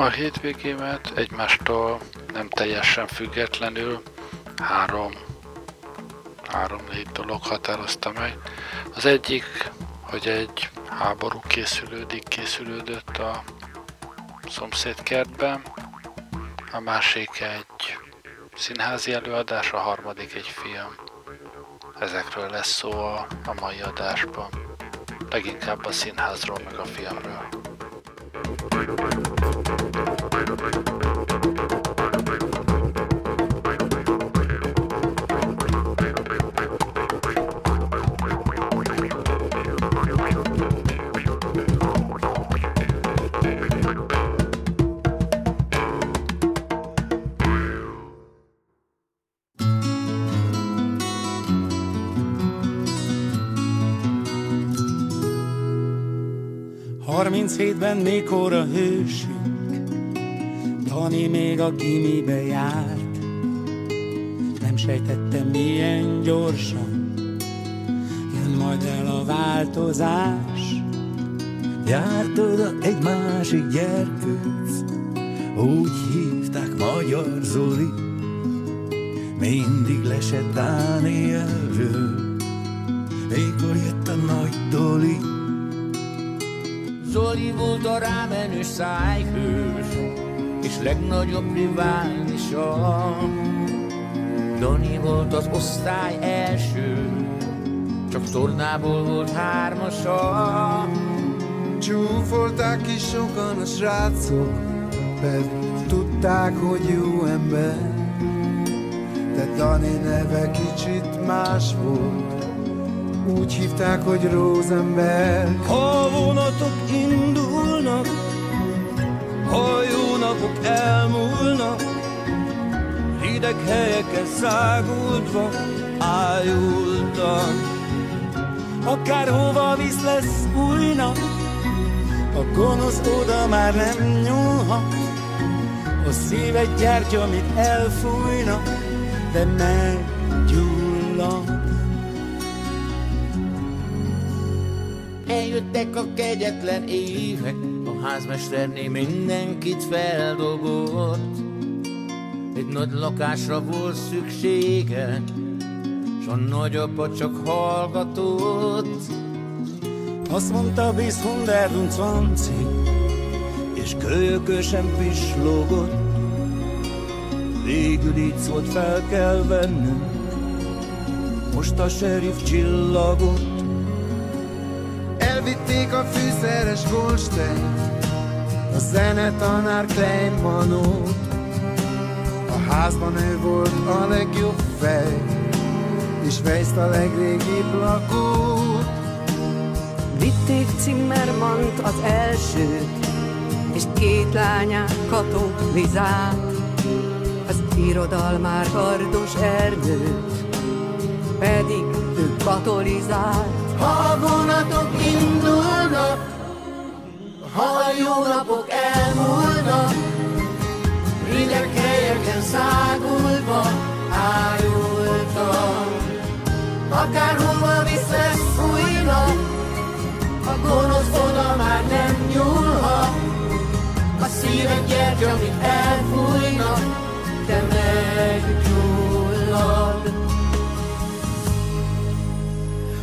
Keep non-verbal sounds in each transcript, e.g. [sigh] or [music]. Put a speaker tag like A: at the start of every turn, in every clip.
A: A hétvégémet egymástól nem teljesen függetlenül három, három-négy dolog határozta meg. Az egyik, hogy egy háború készülődik, készülődött a szomszédkertben, a másik egy színházi előadás, a harmadik egy film. Ezekről lesz szó a, a mai adásban. Leginkább a színházról, meg a filmről. Thank you.
B: Hétben mikor a hősünk, Tani még a gimibe járt. Nem sejtettem milyen gyorsan, jön majd el a változás.
C: Járt oda egy másik gyerkőc, úgy hívták Magyar Zoli, mindig lesett Dánielről, mikor jött a nagy Doli.
D: Zoli volt a rámenő szájhős, és legnagyobb riválisa. Dani volt az osztály első, csak tornából volt hármasa.
E: Csúfolták is sokan a srácok, pedig tudták, hogy jó ember. De Dani neve kicsit más volt, úgy hívták, hogy Rosenberg.
B: Ha vonatok indulnak, ha jó napok elmúlnak, hideg helyeken száguldva ájultak. Akárhova visz lesz új nap, a gonosz oda már nem nyúlhat, a szíved gyártja, amit elfújna, de meggyullad.
D: Eljöttek a kegyetlen évek, a házmesterné mindenkit feldobott. Egy nagy lakásra volt szüksége, s a nagyapa csak hallgatott.
B: Azt mondta, bis 120 és kölyökösen pislogott. Végül így szólt, fel kell vennünk, most a sheriff csillagot.
E: Elvitték a fűszeres Goldstein, a zenetanár Kleinmanót. A házban ő volt a legjobb fej, és Vejszt a legrégibb lakót.
F: Vitték Zimmermant az elsőt, és két lányát katolizát, az irodalmár kardos Ernőt, pedig ő katolizált.
D: Ha vonatok indulnak, ha jó napok elmúlnak, rideg helyeken szágulva ájultam. Akárhova visz lesz újra, a gonosz oda már nem nyúlhat, a szíved gyertya, amit elfújnak,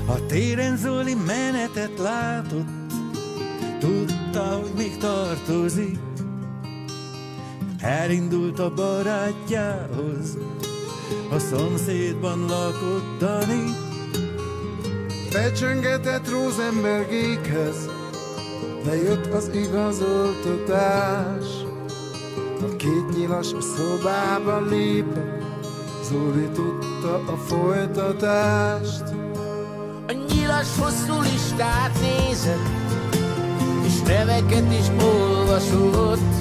C: A téren Zoli menetet látott, tudta, hogy még tartozik. Elindult a barátjához, a szomszédban lakott Dani.
E: Becsöngetett Rosenbergékhez, de jött az igazoltatás. A két nyilas szobába lépett, Zoli tudta a folytatást.
D: Nyilas hosszú listát nézett, és neveket is olvasott.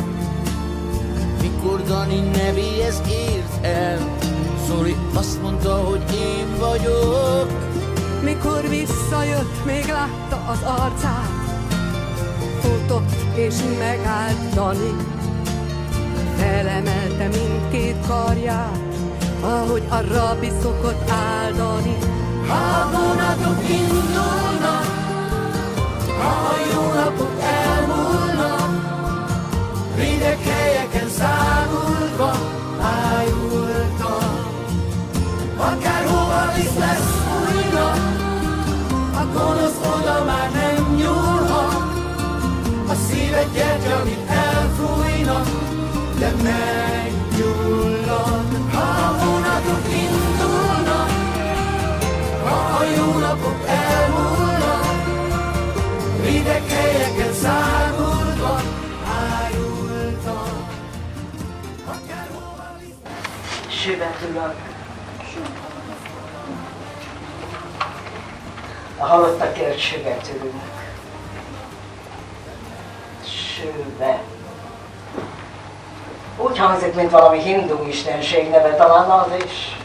D: Mikor Dani nevéhez ért el, Zoli azt mondta, hogy én vagyok.
F: Mikor visszajött, még látta az arcát, futott és megállt Dani. Felemelte mindkét karját, ahogy a rabbi szokott áldani.
D: Ha indulnak, ha jó napok elmúlnak, rideg helyeken szágulva A
G: halottakért süvetülünk. Sőbe. Úgy hangzik, mint valami hindu istenség neve, talán az is.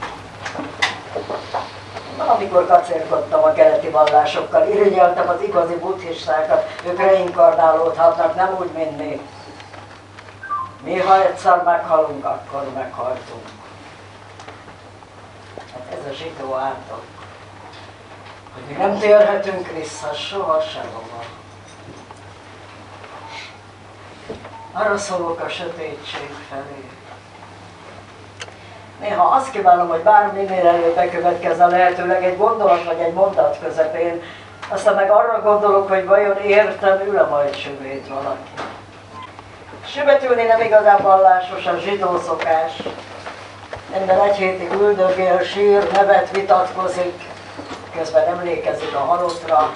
G: Valamikor kacérkodtam a keleti vallásokkal, irigyeltem az igazi buddhistákat, ők reinkarnálódhatnak, nem úgy, mint mi. Mi, ha egyszer meghalunk, akkor meghaltunk. Ez a zsidó átok, hogy mi nem térhetünk vissza soha sehova. Arra szólok a sötétség felé. Néha azt kívánom, hogy bárminél előbb bekövetkezzen lehetőleg egy gondolat vagy egy mondat közepén, aztán meg arra gondolok, hogy vajon értem ül-e majd süvét valaki. Süvetülni nem igazán vallásos, a zsidó szokás. Ember egy hétig üldögél, sír, nevet vitatkozik, közben emlékezik a halottra.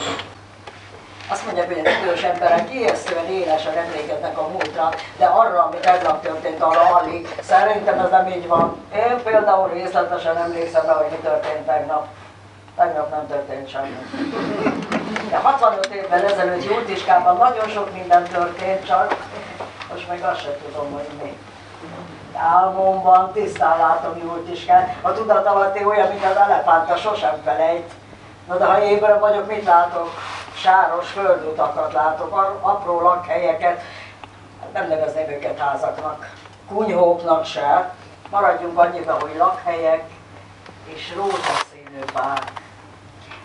G: Azt mondják, hogy az idős emberek ijesztően élesen emlékeznek a múltra, de arra, ami tegnap történt, arra alig. Szerintem ez nem így van. Én például részletesen emlékszem rá, hogy mi történt tegnap. Tegnap nem történt semmi. De 65 évvel ezelőtt Júltiskában nagyon sok minden történt, csak most meg azt sem tudom, hogy mi. Álmomban tisztán látom Júltiskát, a tudat alatti olyan, mint az elepánta, sosem felejt. Na de ha ébren vagyok, mit látok? Sáros földutakat látok, apró lakhelyeket, nem nevezném őket házaknak, kunyhóknak se. Maradjunk annyiba, hogy lakhelyek és rózsaszínű fák.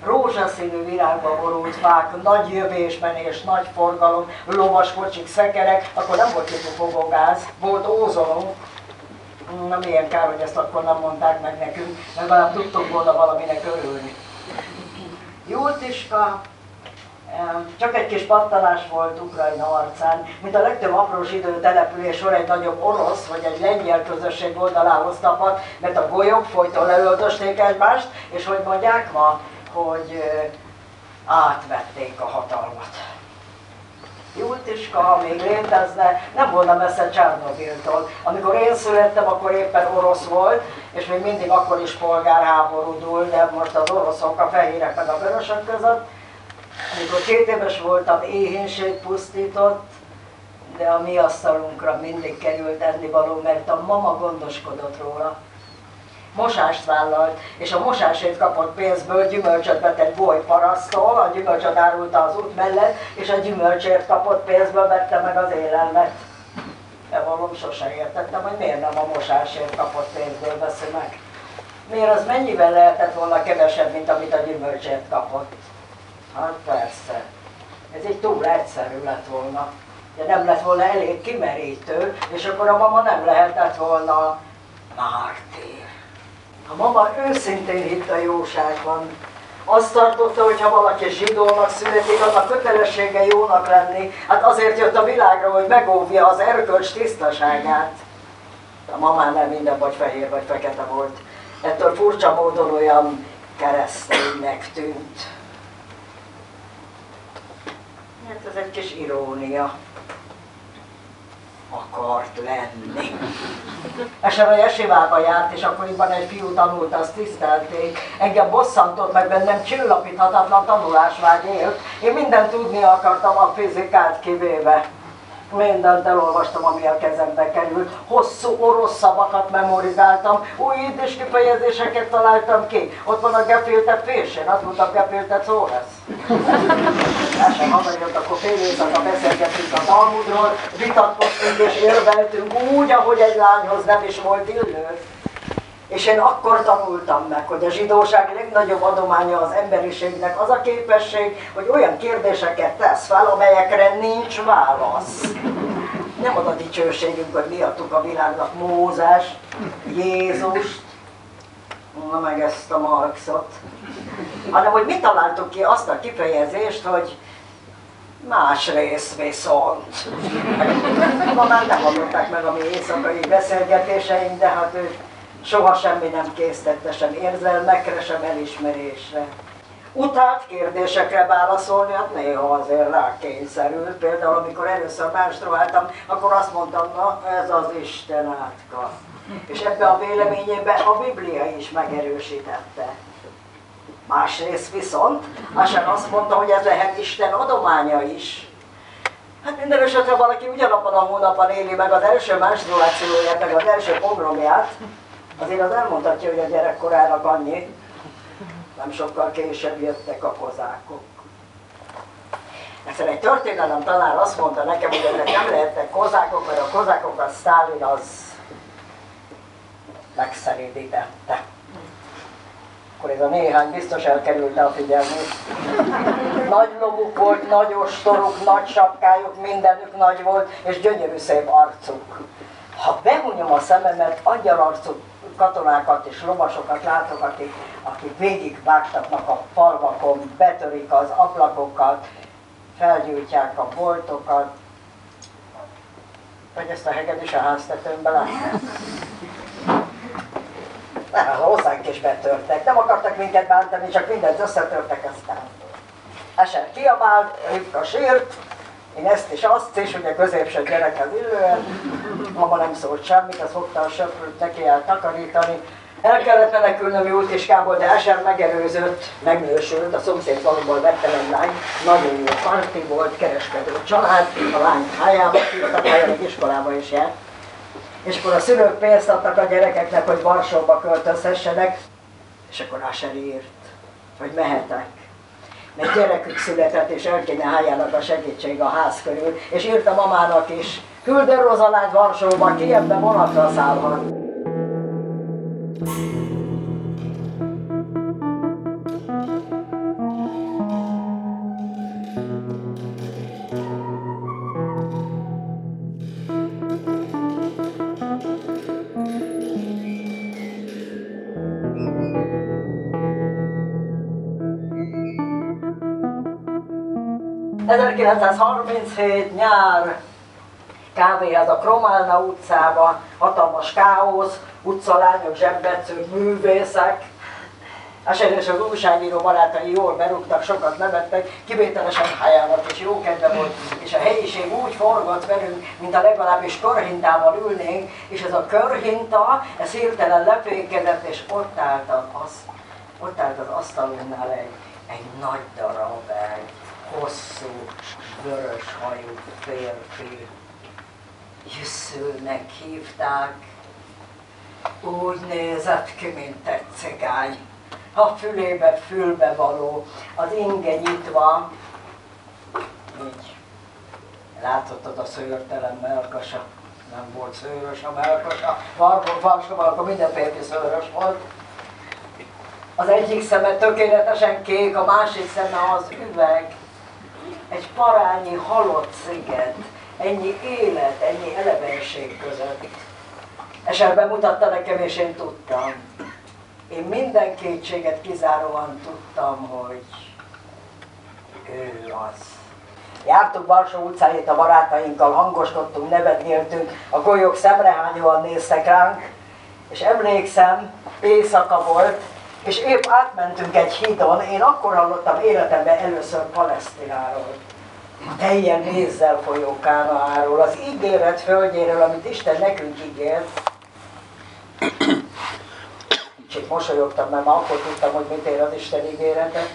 G: Rózsaszínű virágba borult fák, nagy jövésben és nagy forgalom, lovas kocsik, szekerek, akkor nem volt fogógáz, volt ózonunk. Na milyen kár, hogy ezt akkor nem mondták meg nekünk, legalább tudtunk volna valaminek örülni. Júltiska, csak egy kis pattanás volt Ukrajna arcán, mint a legtöbb apró zsidó település sor egy nagyobb orosz vagy egy lengyel közösség oldalához tapadt, mert a golyók folyton leöldösték egymást, és hogy mondják ma, hogy átvették a hatalmat. Jultiska, még létezne, nem volna messze Csernobiltól. Amikor én születtem, akkor éppen orosz volt, és még mindig akkor is polgárháború dúl, de most az oroszok, a fehérek meg a vörösök között. Amikor két éves voltam, éhénység pusztított, de a mi asztalunkra mindig került ennivaló, mert a mama gondoskodott róla mosást vállalt, és a mosásért kapott pénzből gyümölcsöt vett egy boly parasztól, a gyümölcsöt árulta az út mellett, és a gyümölcsért kapott pénzből vette meg az élelmet. Bevallom, sose értettem, hogy miért nem a mosásért kapott pénzből veszi meg. Miért az mennyivel lehetett volna kevesebb, mint amit a gyümölcsért kapott? Hát persze. Ez egy túl egyszerű lett volna. De nem lett volna elég kimerítő, és akkor a mama nem lehetett volna mártír. A mama őszintén hitt a jóságban. Azt tartotta, hogy ha valaki zsidónak születik, annak kötelessége jónak lenni. Hát azért jött a világra, hogy megóvja az erkölcs tisztaságát. A mamán nem minden vagy fehér vagy fekete volt. Ettől furcsa módon olyan kereszténynek tűnt. Hát ez egy kis irónia akart lenni. Esetleg Esivába járt, és akkoriban egy fiú tanult, azt tisztelték. Engem bosszantott, meg bennem csillapíthatatlan tanulásvágy élt. Én mindent tudni akartam a fizikát kivéve. Mindent elolvastam, ami a kezembe került. Hosszú orosz szavakat memorizáltam, új idős kifejezéseket találtam ki. Ott van a geféltett fésén, azt mondtam, geféltett szó lesz. El sem hazajött, akkor fél éjszaka beszélgettünk a Talmudról, vitatkoztunk és érveltünk úgy, ahogy egy lányhoz nem is volt illő. És én akkor tanultam meg, hogy a zsidóság legnagyobb adománya az emberiségnek az a képesség, hogy olyan kérdéseket tesz fel, amelyekre nincs válasz. Nem az a dicsőségünk, hogy mi adtuk a világnak Mózes, Jézust, na meg ezt a Marxot, hanem hogy mi találtuk ki azt a kifejezést, hogy másrészt viszont. Ma már nem hallották meg a mi éjszakai beszélgetéseink, de hát ő soha semmi nem késztette sem érzelmekre, sem elismerésre. Utált kérdésekre válaszolni, hát néha azért rá kényszerült. Például amikor először menstruáltam, akkor azt mondtam, na ez az Isten átka. És ebbe a véleményében a Biblia is megerősítette. Másrészt viszont, Hasan azt mondta, hogy ez lehet Isten adománya is. Hát minden esetre valaki ugyanabban a hónapban éli meg az első menstruációját, meg az első pogromját, azért az elmondhatja, hogy a gyerekkorának annyi, nem sokkal később jöttek a kozákok. Egyszer egy történelem talán azt mondta nekem, hogy ezek nem lehettek kozákok, mert a kozákokat Sztálin az megszerédítette. Akkor ez a néhány biztos elkerülte a figyelmét. Nagy loguk volt, nagy ostoruk, nagy sapkájuk, mindenük nagy volt, és gyönyörű szép arcuk. Ha behunyom a szememet, arcuk katonákat és lovasokat látok, akik, akik végigvágtatnak a falvakon, betörik az ablakokat, felgyújtják a boltokat, vagy ezt a hegedűs a háztetőnbe látják. Nem, hozzánk is betörtek. Nem akartak minket bántani, csak mindent összetörtek, aztán Eser kiabált, Rivka sírt, én ezt és azt is, ugye középső gyerekhez illően, mama nem szólt semmit, az fogta a söprőt, neki el takarítani. El kellett menekülnöm Júltiskából, de Eser megerőzött, megnősült, a szomszéd faluból vettem egy lány, nagyon jó parti volt, kereskedő család, a lány hájába hívtak, a iskolába is járt. És akkor a szülők pénzt adtak a gyerekeknek, hogy Varsóba költözhessenek, és akkor Eser írt, hogy mehetek mert gyerekük született, és el kéne a segítség a ház körül. És írta mamának is, küldő Rozalát Varsóba, ki ebbe vonatra szállhat. 1937 nyár. Kávéház a Kromálna utcába, hatalmas káosz, utcalányok, zsebbetszők, művészek, Esetes az újságíró barátai jól berúgtak, sokat nevettek, kivételesen hájának és jó kedve volt, és a helyiség úgy forgott velünk, mint a legalábbis körhintával ülnénk, és ez a körhinta, ez hirtelen lefékezett, és ott állt az, ott állt az asztalunknál egy, egy nagy darab, egy hosszú, vörös hajú férfi. Jüsszőnek hívták, úgy nézett ki, mint egy cigány. A fülébe fülbe való, az inge nyitva, így. Látottad a szőrtelen melkasa, nem volt szőrös a melkasa, Varsóban minden férfi szőrös volt. Az egyik szeme tökéletesen kék, a másik szeme az üveg, egy parányi halott sziget, ennyi élet, ennyi elevenség között. Esetben mutatta nekem, és én tudtam. Én minden kétséget kizáróan tudtam, hogy ő az. Jártuk Balsó utcájét a barátainkkal, hangoskodtunk, nevetgéltünk, a golyók szemrehányóan néztek ránk, és emlékszem, éjszaka volt, és épp átmentünk egy hídon, én akkor hallottam életemben először Palesztináról, a teljel vízzel folyó Kánaáról, az ígéret földjéről, amit Isten nekünk ígért, Kicsit mosolyogtam, mert már akkor tudtam, hogy mit ér az Isten ígérete.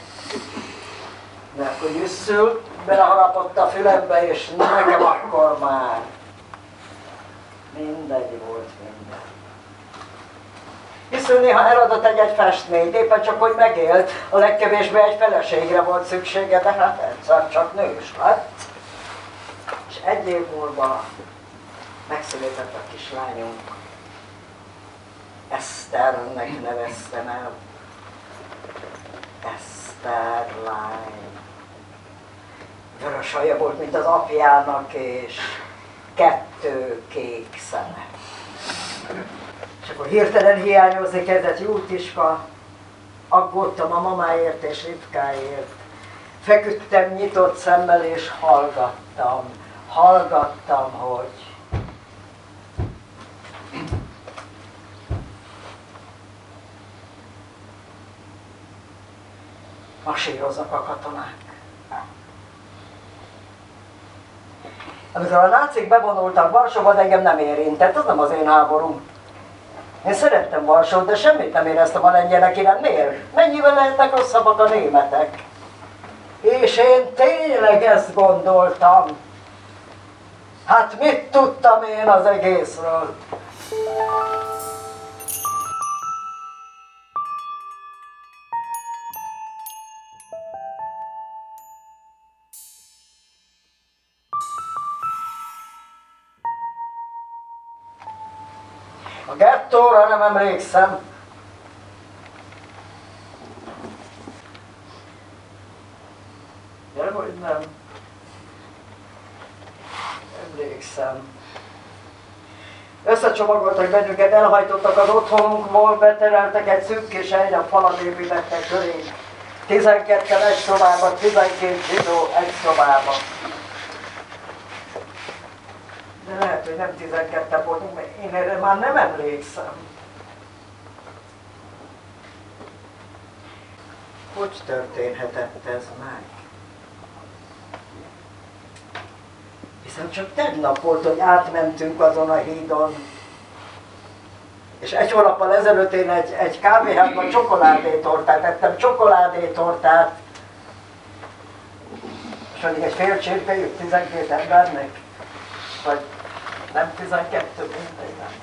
G: De akkor Jüsszül beleharapott a fülembe, és nekem akkor már mindegy volt minden. Jüsszül néha eladott egy-egy festményt, éppen csak hogy megélt, a legkevésbé egy feleségre volt szüksége, de hát egyszer csak nős lett. És egy év múlva megszületett a kislányunk. Eszternek neveztem el. Eszter lány. Vörös haja volt, mint az apjának, és kettő kék szeme. És akkor hirtelen hiányozni kezdett Jútiska, aggódtam a mamáért és Ripkáért. Feküdtem nyitott szemmel és hallgattam. Hallgattam, hogy masíroznak a katonák. Amikor a nácik bevonultak Varsóba, engem nem érintett, az nem az én háborúm. Én szerettem Varsót, de semmit nem éreztem a lengyelek iránt. Mennyivel lehetnek rosszabbak a németek? És én tényleg ezt gondoltam. Hát mit tudtam én az egészről? Gettóra nem emlékszem. De hogy nem. Emlékszem. Összecsomagoltak bennünket, elhajtottak az otthonunkból, betereltek egy szűk kis helyre, falat építettek körénk. 12 egy szobában, 12 zsidó egy szobában de lehet, hogy nem 12 voltunk, mert én erre már nem emlékszem. Hogy történhetett ez meg? Hiszen csak tegnap volt, hogy átmentünk azon a hídon, és egy hónappal ezelőtt én egy, egy kávéházban csokoládétortát ettem, csokoládétortát, és addig egy fél csirkejük 12 embernek, vagy nem 12, mindegy, nem.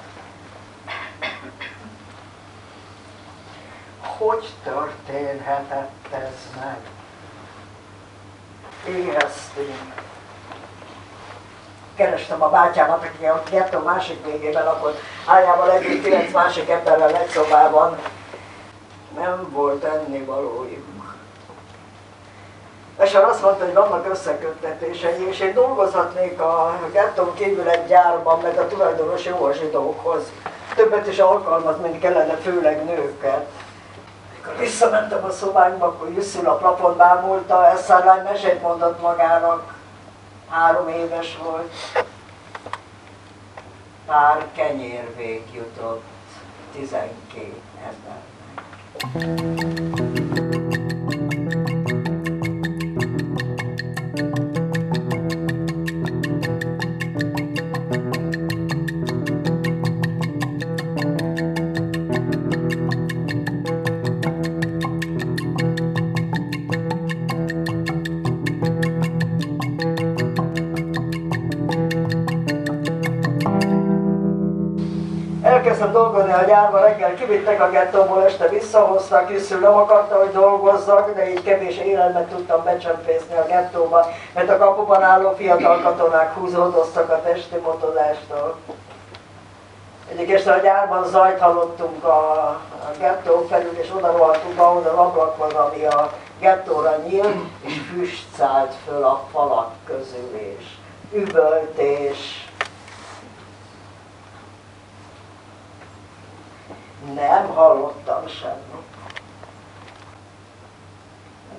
G: Hogy történhetett ez meg? Éheztünk. Kerestem a bátyámat, aki a gettó másik végében lakott, ájával együtt kilenc másik emberrel egy szobában. Nem volt ennivalójuk. És azt mondta, hogy vannak összeköttetései, és én dolgozhatnék a gettón kívül egy gyárban, meg a tulajdonos jó a zsidókhoz. Többet is alkalmaz, mint kellene, főleg nőket. Amikor visszamentem a szobánkba, akkor Jusszul a plafon bámulta, Eszárlány mesét mondott magának, három éves volt. Pár kenyérvég jutott 12 embernek. Dolgozni a gyárba, reggel kivittek a gettóból, este visszahoztak, Krisztül nem akarta, hogy dolgozzak, de így kevés életet tudtam becsempészni a gettóba, mert a kapuban álló fiatal katonák húzódoztak a testi motozástól. Egyik este a gyárban zajt hallottunk a, a gettó felül, és oda rohantunk, ahol az ablak van, ami a gettóra nyílt, és füst szállt föl a falak közül, és üvöltés. Nem hallottam semmit.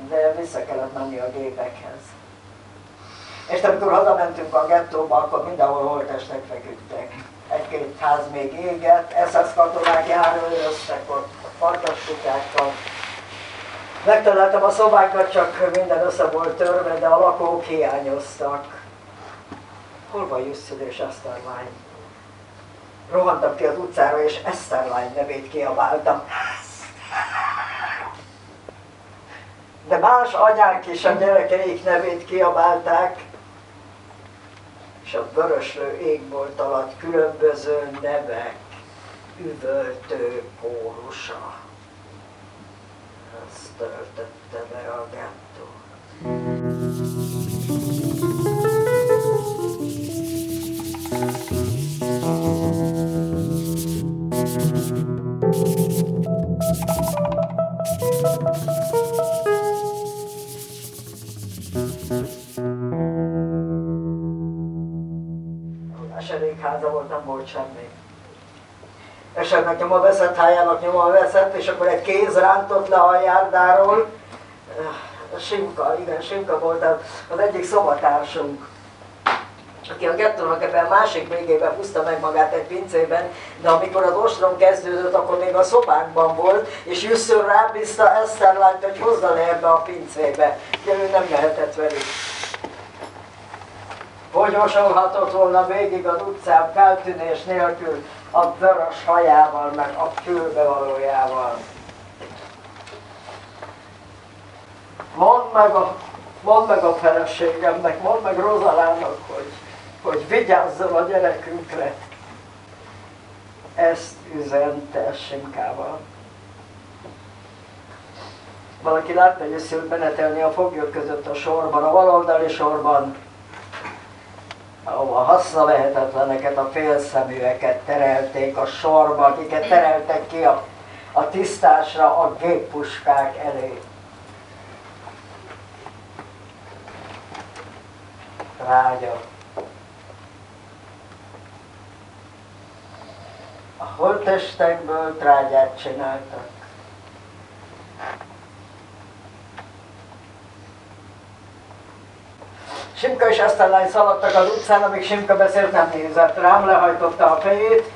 G: De vissza kellett menni a gépekhez. És amikor hazamentünk a gettóba, akkor mindenhol holtestek feküdtek. Egy-két ház még égett, SS katonák járőröztek ott farkaskutyákkal. Megtaláltam a szobákat, csak minden össze volt törve, de a lakók hiányoztak. Hol van Jusszid és Eszterlány? Rohantam ki az utcára, és Eszterlány nevét kiabáltam. De más anyák is a gyerekeik nevét kiabálták, és a vöröslő égbolt alatt különböző nevek, üvöltő kórusa. Ez töltötte be a gettó. Esedékháza volt, nem volt semmi. Esetleg nyoma veszett, hájának nyoma veszett, és akkor egy kéz rántott le a járdáról. Simka, igen, Simka volt az egyik szobatársunk aki a gettónak ebben a másik végében húzta meg magát egy pincében, de amikor az ostrom kezdődött, akkor még a szobánkban volt, és Jusszor rábízta Eszterlányt, hogy hozza le ebbe a pincébe. De ő nem mehetett velük. Hogy osolhatott volna végig az utcán feltűnés nélkül a vörös hajával, meg a fülbevalójával. Mondd meg a, mondd meg a feleségemnek, mondd meg Rozalának, hogy hogy vigyázzon a gyerekünkre. Ezt üzente Simkával. Valaki látta, hogy összült benetelni a foglyok között a sorban, a baloldali sorban, ahova haszna lehetetleneket, a félszeműeket terelték a sorba, akiket tereltek ki a, a tisztásra a géppuskák elé. Rágya. a holttestekből trágyát csináltak. Simka és lány szaladtak az utcán, amíg Simka beszélt, nem nézett rám, lehajtotta a fejét,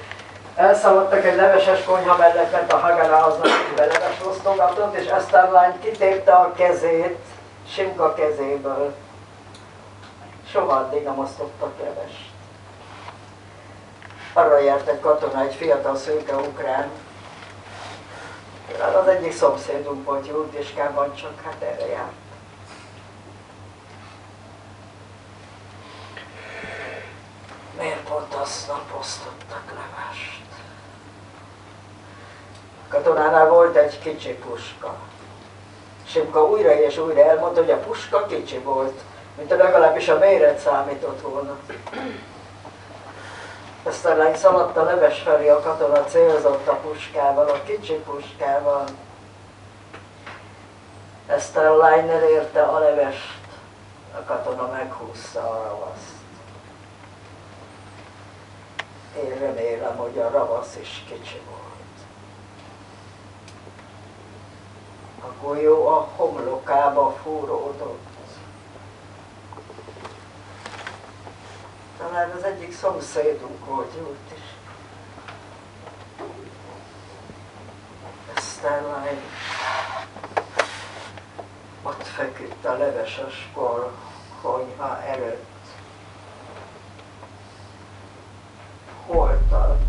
G: elszaladtak egy leveses konyha mellett, mert a Hagara aznap leves osztogatott, és lány kitépte a kezét Simka kezéből. Soha addig nem osztottak levest arra járt egy katona, egy fiatal szőke ukrán. Az egyik szomszédunk volt Jurtiskában, csak hát erre járt. Miért pont aznap osztottak levest? Katonánál volt egy kicsi puska. Simka újra és újra elmondta, hogy a puska kicsi volt, mint a legalábbis a méret számított volna. Aztán szaladt a leves felé a katona célzott a puskával, a kicsi puskával. Ezt a lány elérte a levest, a katona meghúzta a ravaszt. Én remélem, hogy a ravasz is kicsi volt. A golyó a homlokába fúródott. Talán az egyik szomszédunk volt jót is. Aztán majd ott feküdt a leveses konyha előtt. Holtal. süvet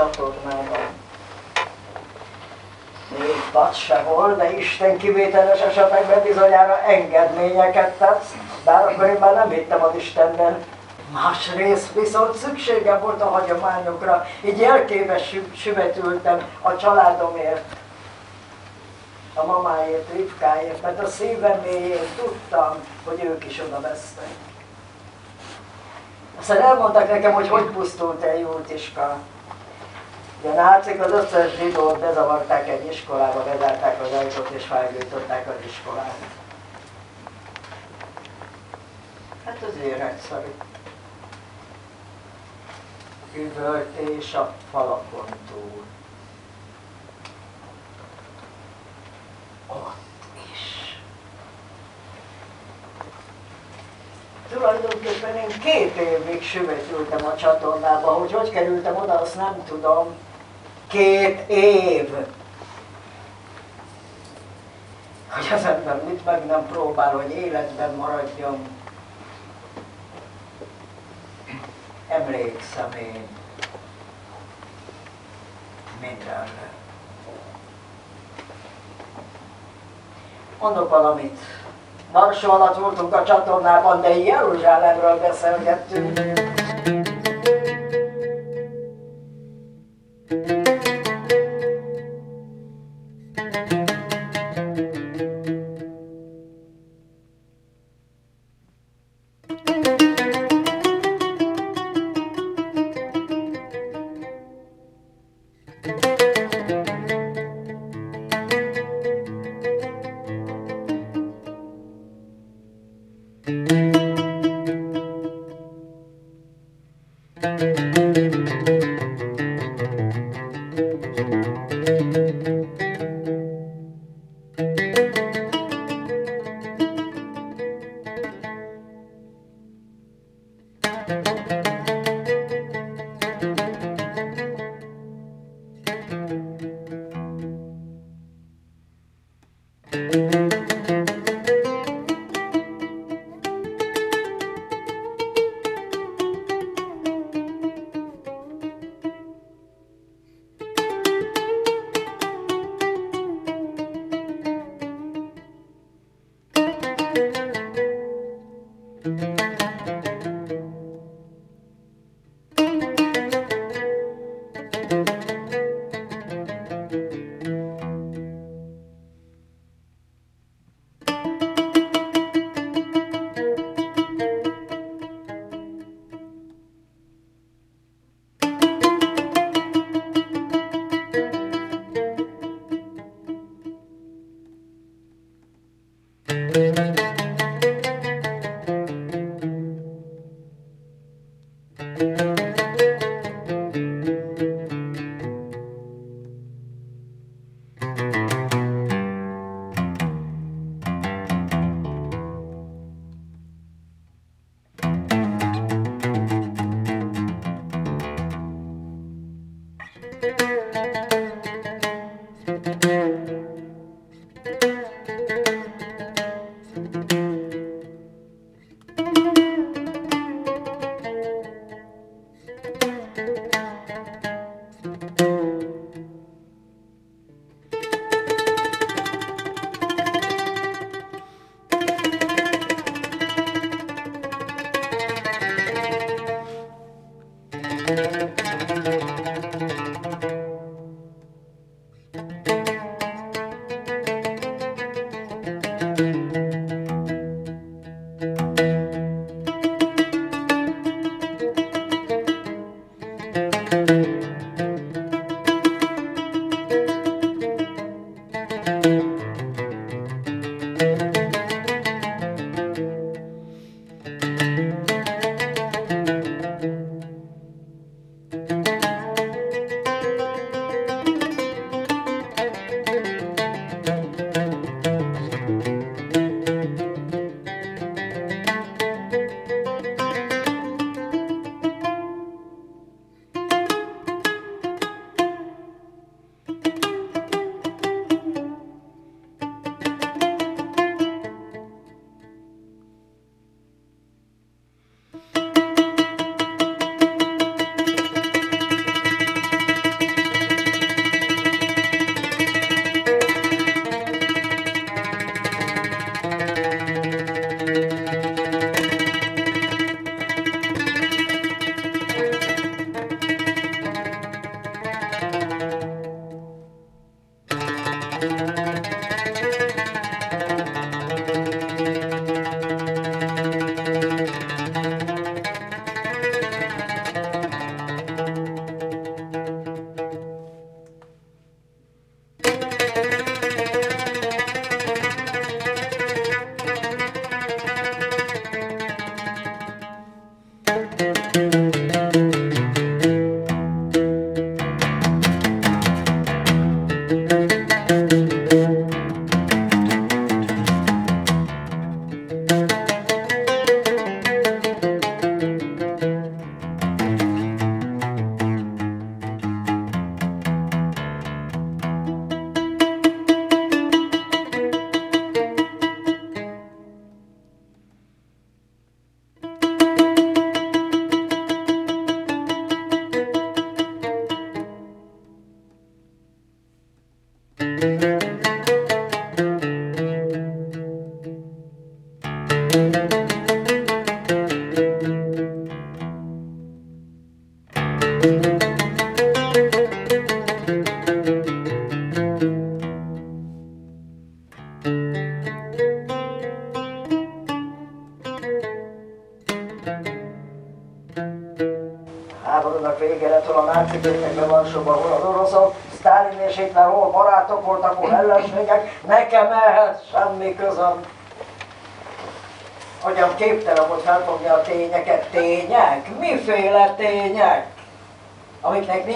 G: csatornában. Még pat se volt, de Isten kivételes esetekben bizonyára engedményeket tesz, bár akkor én már nem hittem az Istenben. Másrészt viszont szükségem volt a hagyományokra, így jelképes süvetültem a családomért, a mamáért, Rivkáért, mert a szívem mélyén tudtam, hogy ők is oda vesztek. Aztán elmondták nekem, hogy hogy pusztult el Júltiska. Ugye nácik az összes zsidót bezavarták egy iskolába, bezárták az ajtót és felgyújtották az iskolát. Hát az egyszerű. Üvöltés a falakon túl. Ott is. Tulajdonképpen én két évig süvetültem a csatornába, hogy hogy kerültem oda, azt nem tudom. Két év. Hogy az ember mit meg nem próbál, hogy életben maradjon. Emlékszem én mindenre. Mondok valamit. Varsó alatt voltunk a csatornában, de Jeruzsálemről beszélgettünk.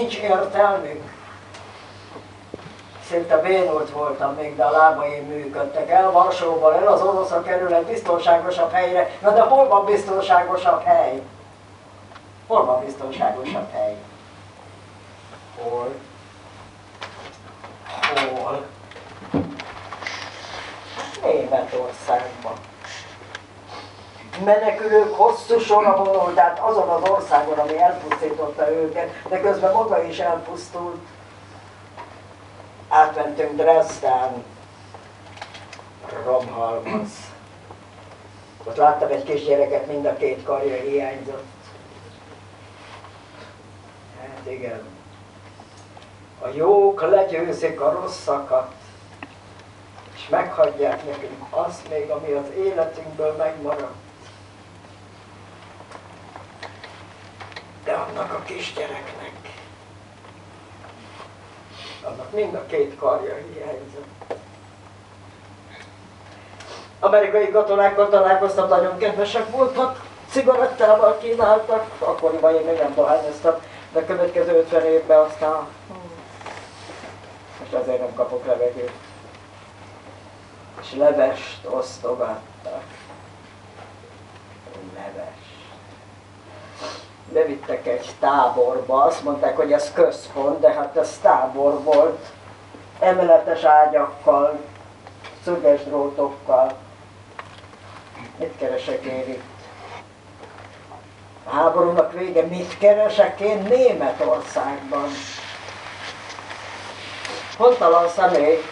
G: Nincs értelmük. Szinte bénult voltam még, de a lábaim működtek el. Varsóból el az oroszra kerül egy biztonságosabb helyre. Na de hol van biztonságosabb hely? Hol van biztonságosabb hely? Hol? Hol? Németországban. Menekülők hosszú sora vonult át azon az országon, ami elpusztította őket, de közben maga is elpusztult. Átmentünk Dresden, Romhalmaz. Ott láttam egy kisgyereket, mind a két karja hiányzott. Hát igen. A jók legyőzik a rosszakat és meghagyják nekünk azt még, ami az életünkből megmaradt. De annak a kisgyereknek, annak mind a két karja hiányzott. Amerikai katonákkal találkoztam, nagyon kedvesek voltak, cigarettával kínáltak, akkoriban én még nem dohányoztam, de a következő 50 évben aztán most azért nem kapok levegőt és levest osztogattak. Leves. Bevittek egy táborba, azt mondták, hogy ez központ, de hát ez tábor volt. Emeletes ágyakkal, szöges drótokkal. Mit keresek én itt? A háborúnak vége, mit keresek én Németországban? Hontalan személy,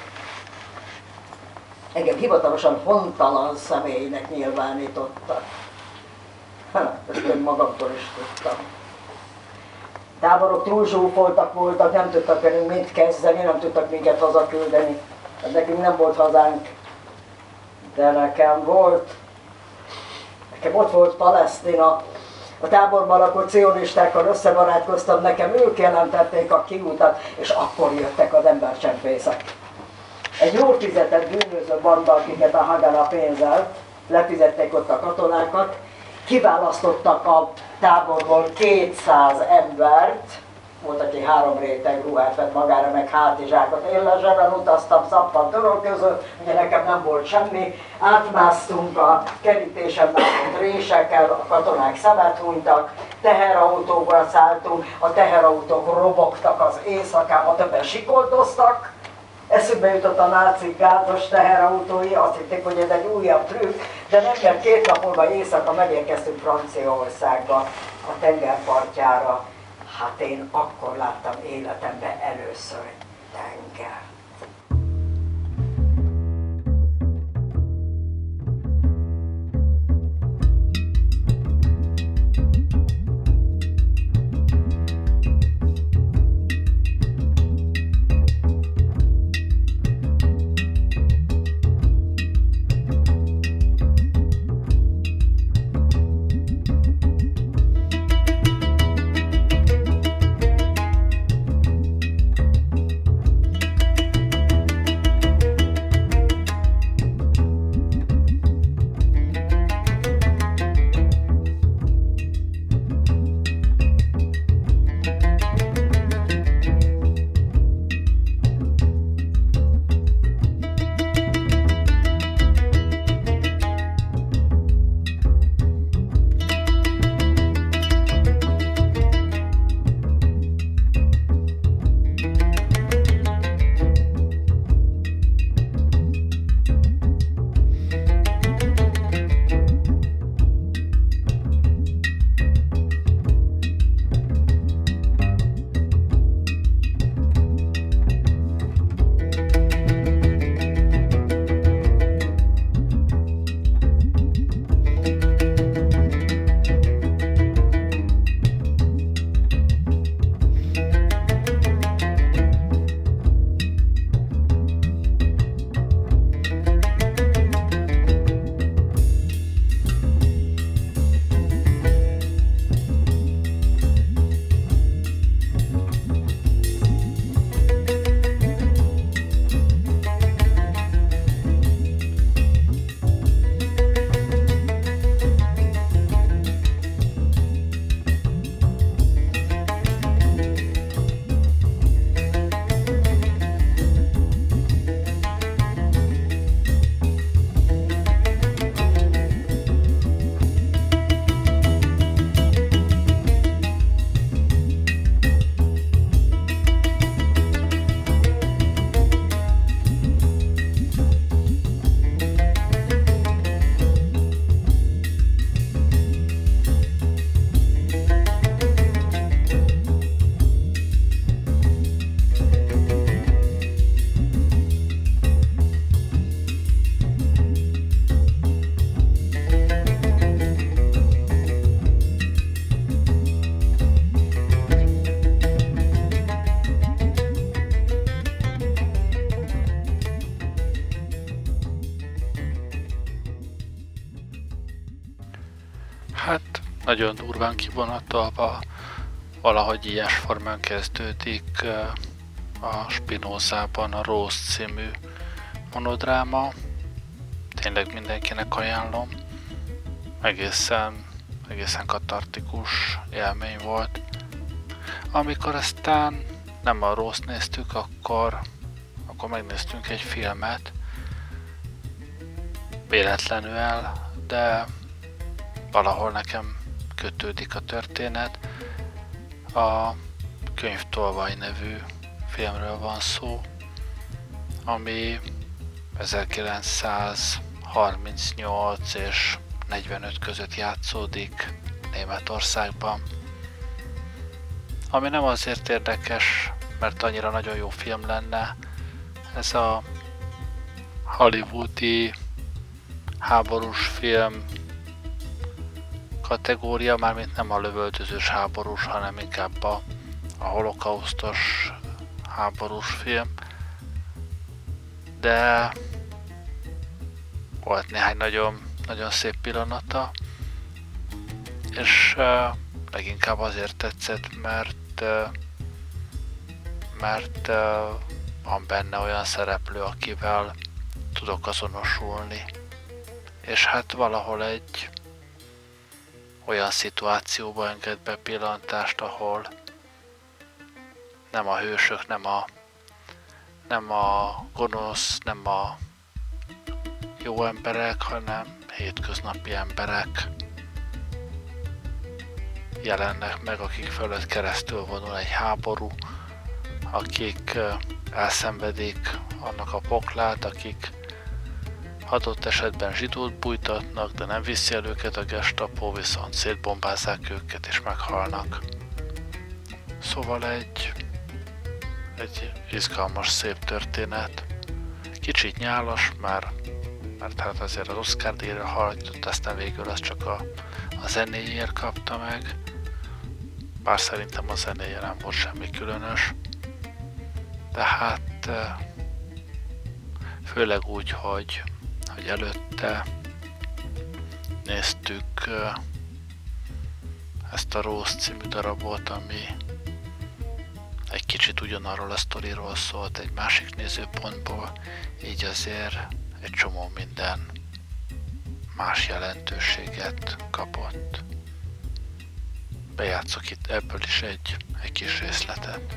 G: engem hivatalosan hontalan személynek nyilvánítottak. Hát, ezt én magamtól is tudtam. Táborok túl zsúfoltak voltak, nem tudtak velünk mit kezdeni, nem tudtak minket hazaküldeni. Hát nekünk nem volt hazánk, de nekem volt. Nekem ott volt Palesztina, a táborban lakott cionistákkal összebarátkoztam, nekem ők jelentették a kiutat, és akkor jöttek az embercsempészek egy jó fizetett bűnöző banda, akiket a Hagana pénzelt, lefizették ott a katonákat, kiválasztottak a táborból 200 embert, volt, aki három réteg ruhát vett magára, meg hátizsákot. Én lezseben utaztam szappan török között, ugye nekem nem volt semmi. Átmásztunk a kerítésen látott résekkel, a katonák szemet hunytak, teherautóba szálltunk, a teherautók robogtak az éjszakán, a többen sikoltoztak, Eszükbe jutott a nácik gázos teherautói, azt hitték, hogy ez egy újabb trükk, de nem két nap múlva éjszaka megérkeztünk Franciaországba, a tengerpartjára. Hát én akkor láttam életemben először tenger.
A: Nagyon durván kivonatolva, valahogy ilyes formán kezdődik a Spinozában a Rose című monodráma. Tényleg mindenkinek ajánlom. Egészen, egészen katartikus élmény volt. Amikor aztán nem a Rose néztük, akkor, akkor megnéztünk egy filmet, véletlenül, de valahol nekem kötődik a történet. A Könyvtolvaj nevű filmről van szó, ami 1938 és 45 között játszódik Németországban. Ami nem azért érdekes, mert annyira nagyon jó film lenne, ez a hollywoodi háborús film kategória, mármint nem a lövöldözős háborús, hanem inkább a, a holokausztos háborús film. De volt néhány nagyon, nagyon szép pillanata, és uh, leginkább azért tetszett, mert uh, mert uh, van benne olyan szereplő, akivel tudok azonosulni. És hát valahol egy olyan szituációba enged be pillantást, ahol nem a hősök, nem a, nem a gonosz, nem a jó emberek, hanem hétköznapi emberek jelennek meg, akik fölött keresztül vonul egy háború, akik elszenvedik annak a poklát, akik adott esetben zsidót bújtatnak, de nem viszi el őket a gestapo, viszont szétbombázzák őket és meghalnak. Szóval egy, egy izgalmas, szép történet. Kicsit nyálas, mert, mert hát azért az Oscar díjra hajtott, aztán végül az csak a, a zenéjért kapta meg. Bár szerintem a zenéje nem volt semmi különös. De hát főleg úgy, hogy hogy előtte néztük ezt a Rose című darabot, ami egy kicsit ugyanarról a sztoriról szólt egy másik nézőpontból, így azért egy csomó minden más jelentőséget kapott. Bejátszok itt ebből is egy, egy kis részletet.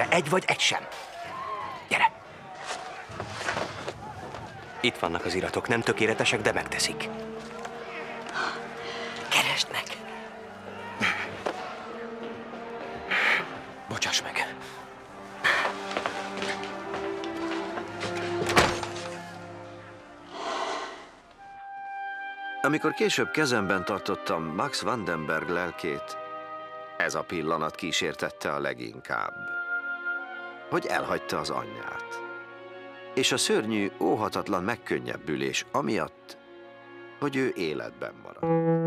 H: se, egy vagy egy sem. Gyere! Itt vannak az iratok, nem tökéletesek, de megteszik.
F: Keresd meg!
H: Bocsáss meg!
I: Amikor később kezemben tartottam Max Vandenberg lelkét, ez a pillanat kísértette a leginkább. Hogy elhagyta az anyját. És a szörnyű, óhatatlan megkönnyebbülés amiatt, hogy ő életben maradt.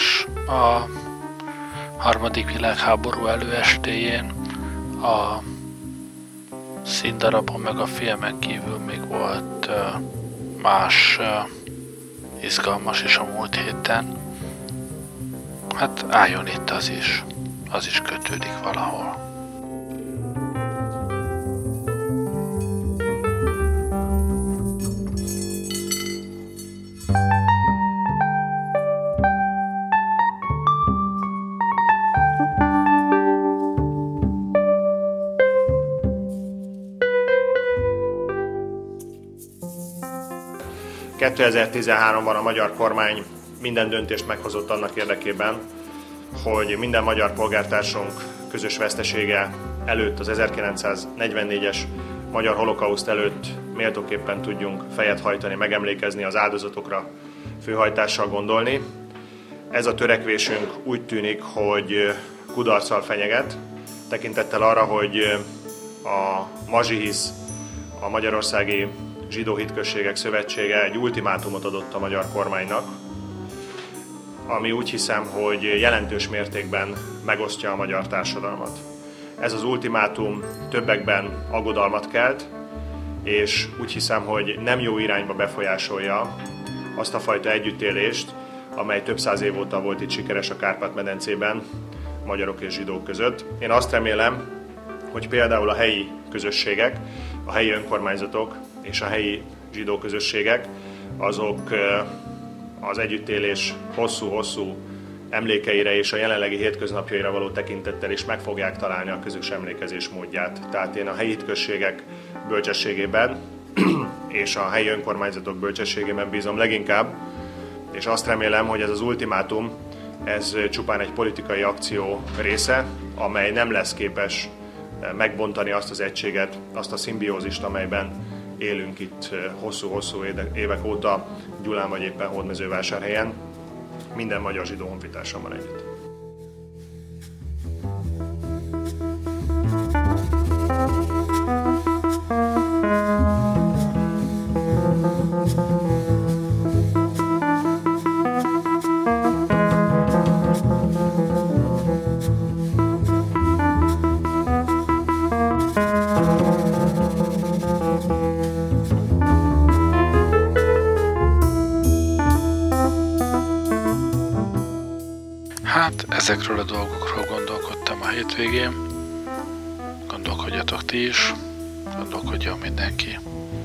A: És a harmadik világháború előestéjén a színdarabon meg a filmen kívül még volt más izgalmas is a múlt héten. Hát álljon itt az is, az is kötődik valahol.
J: 2013-ban a magyar kormány minden döntést meghozott annak érdekében, hogy minden magyar polgártársunk közös vesztesége előtt, az 1944-es magyar holokauszt előtt méltóképpen tudjunk fejet hajtani, megemlékezni az áldozatokra, főhajtással gondolni. Ez a törekvésünk úgy tűnik, hogy kudarccal fenyeget, tekintettel arra, hogy a Mazsihisz, a Magyarországi Zsidó Hitközségek Szövetsége egy ultimátumot adott a magyar kormánynak, ami úgy hiszem, hogy jelentős mértékben megosztja a magyar társadalmat. Ez az ultimátum többekben aggodalmat kelt, és úgy hiszem, hogy nem jó irányba befolyásolja azt a fajta együttélést, amely több száz év óta volt itt sikeres a Kárpát-medencében, magyarok és zsidók között. Én azt remélem, hogy például a helyi közösségek, a helyi önkormányzatok és a helyi zsidó közösségek, azok az együttélés hosszú-hosszú emlékeire és a jelenlegi hétköznapjaira való tekintettel is meg fogják találni a közös emlékezés módját. Tehát én a helyi községek bölcsességében [clears throat] és a helyi önkormányzatok bölcsességében bízom leginkább, és azt remélem, hogy ez az ultimátum, ez csupán egy politikai akció része, amely nem lesz képes megbontani azt az egységet, azt a szimbiózist, amelyben élünk itt hosszú-hosszú évek óta Gyulán vagy éppen Hódmezővásárhelyen, minden magyar zsidó honfitársammal együtt.
A: Hétvégén. Gondolkodjatok ti is, gondolkodjon mindenki.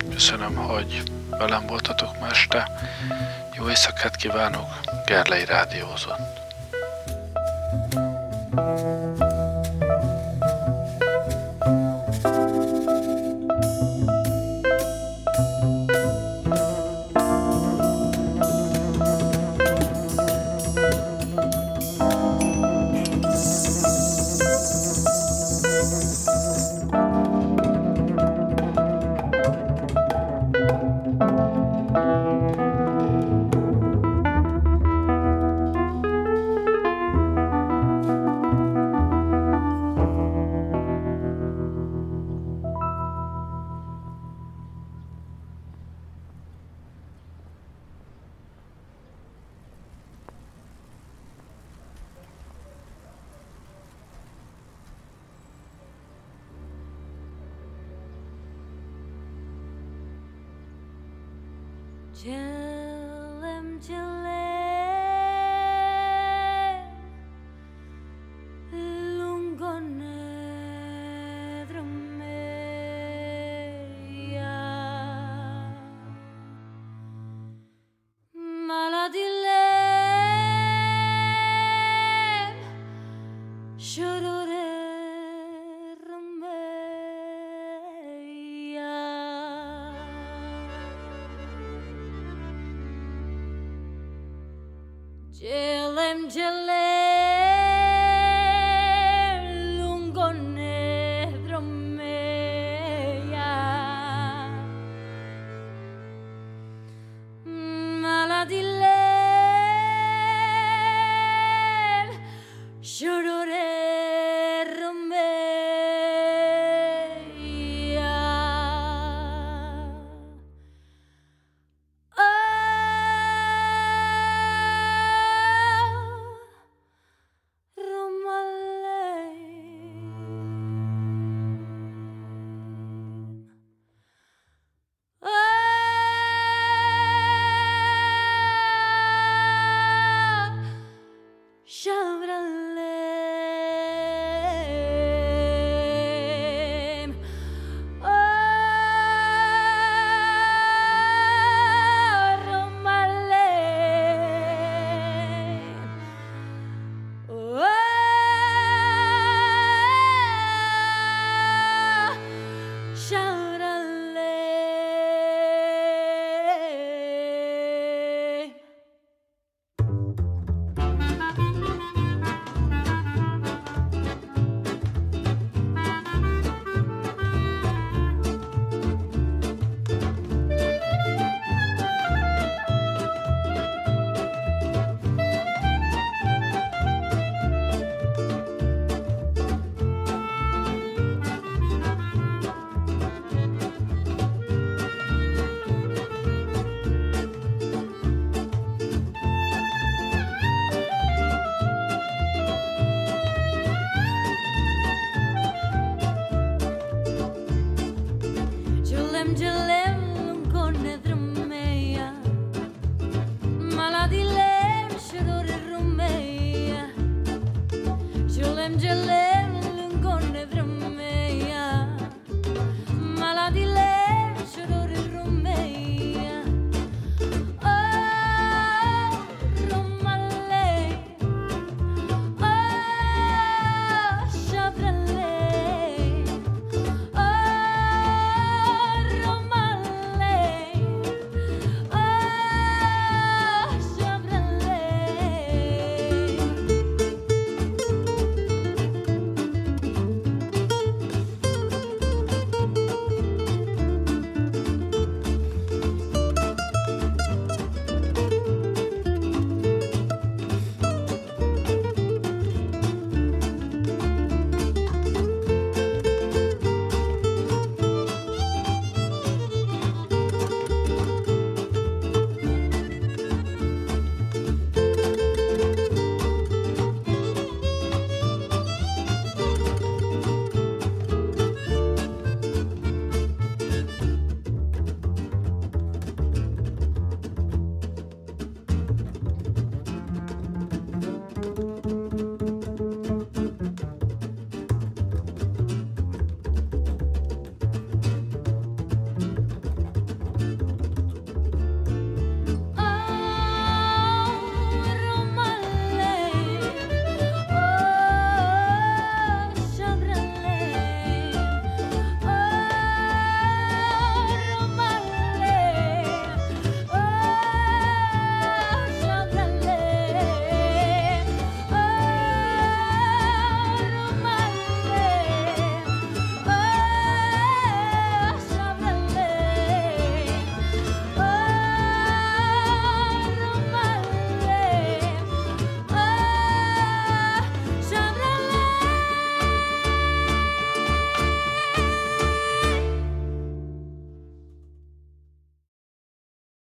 A: Köszönöm, hogy velem voltatok ma este. Jó éjszakát kívánok, Gerlei Rádiózott.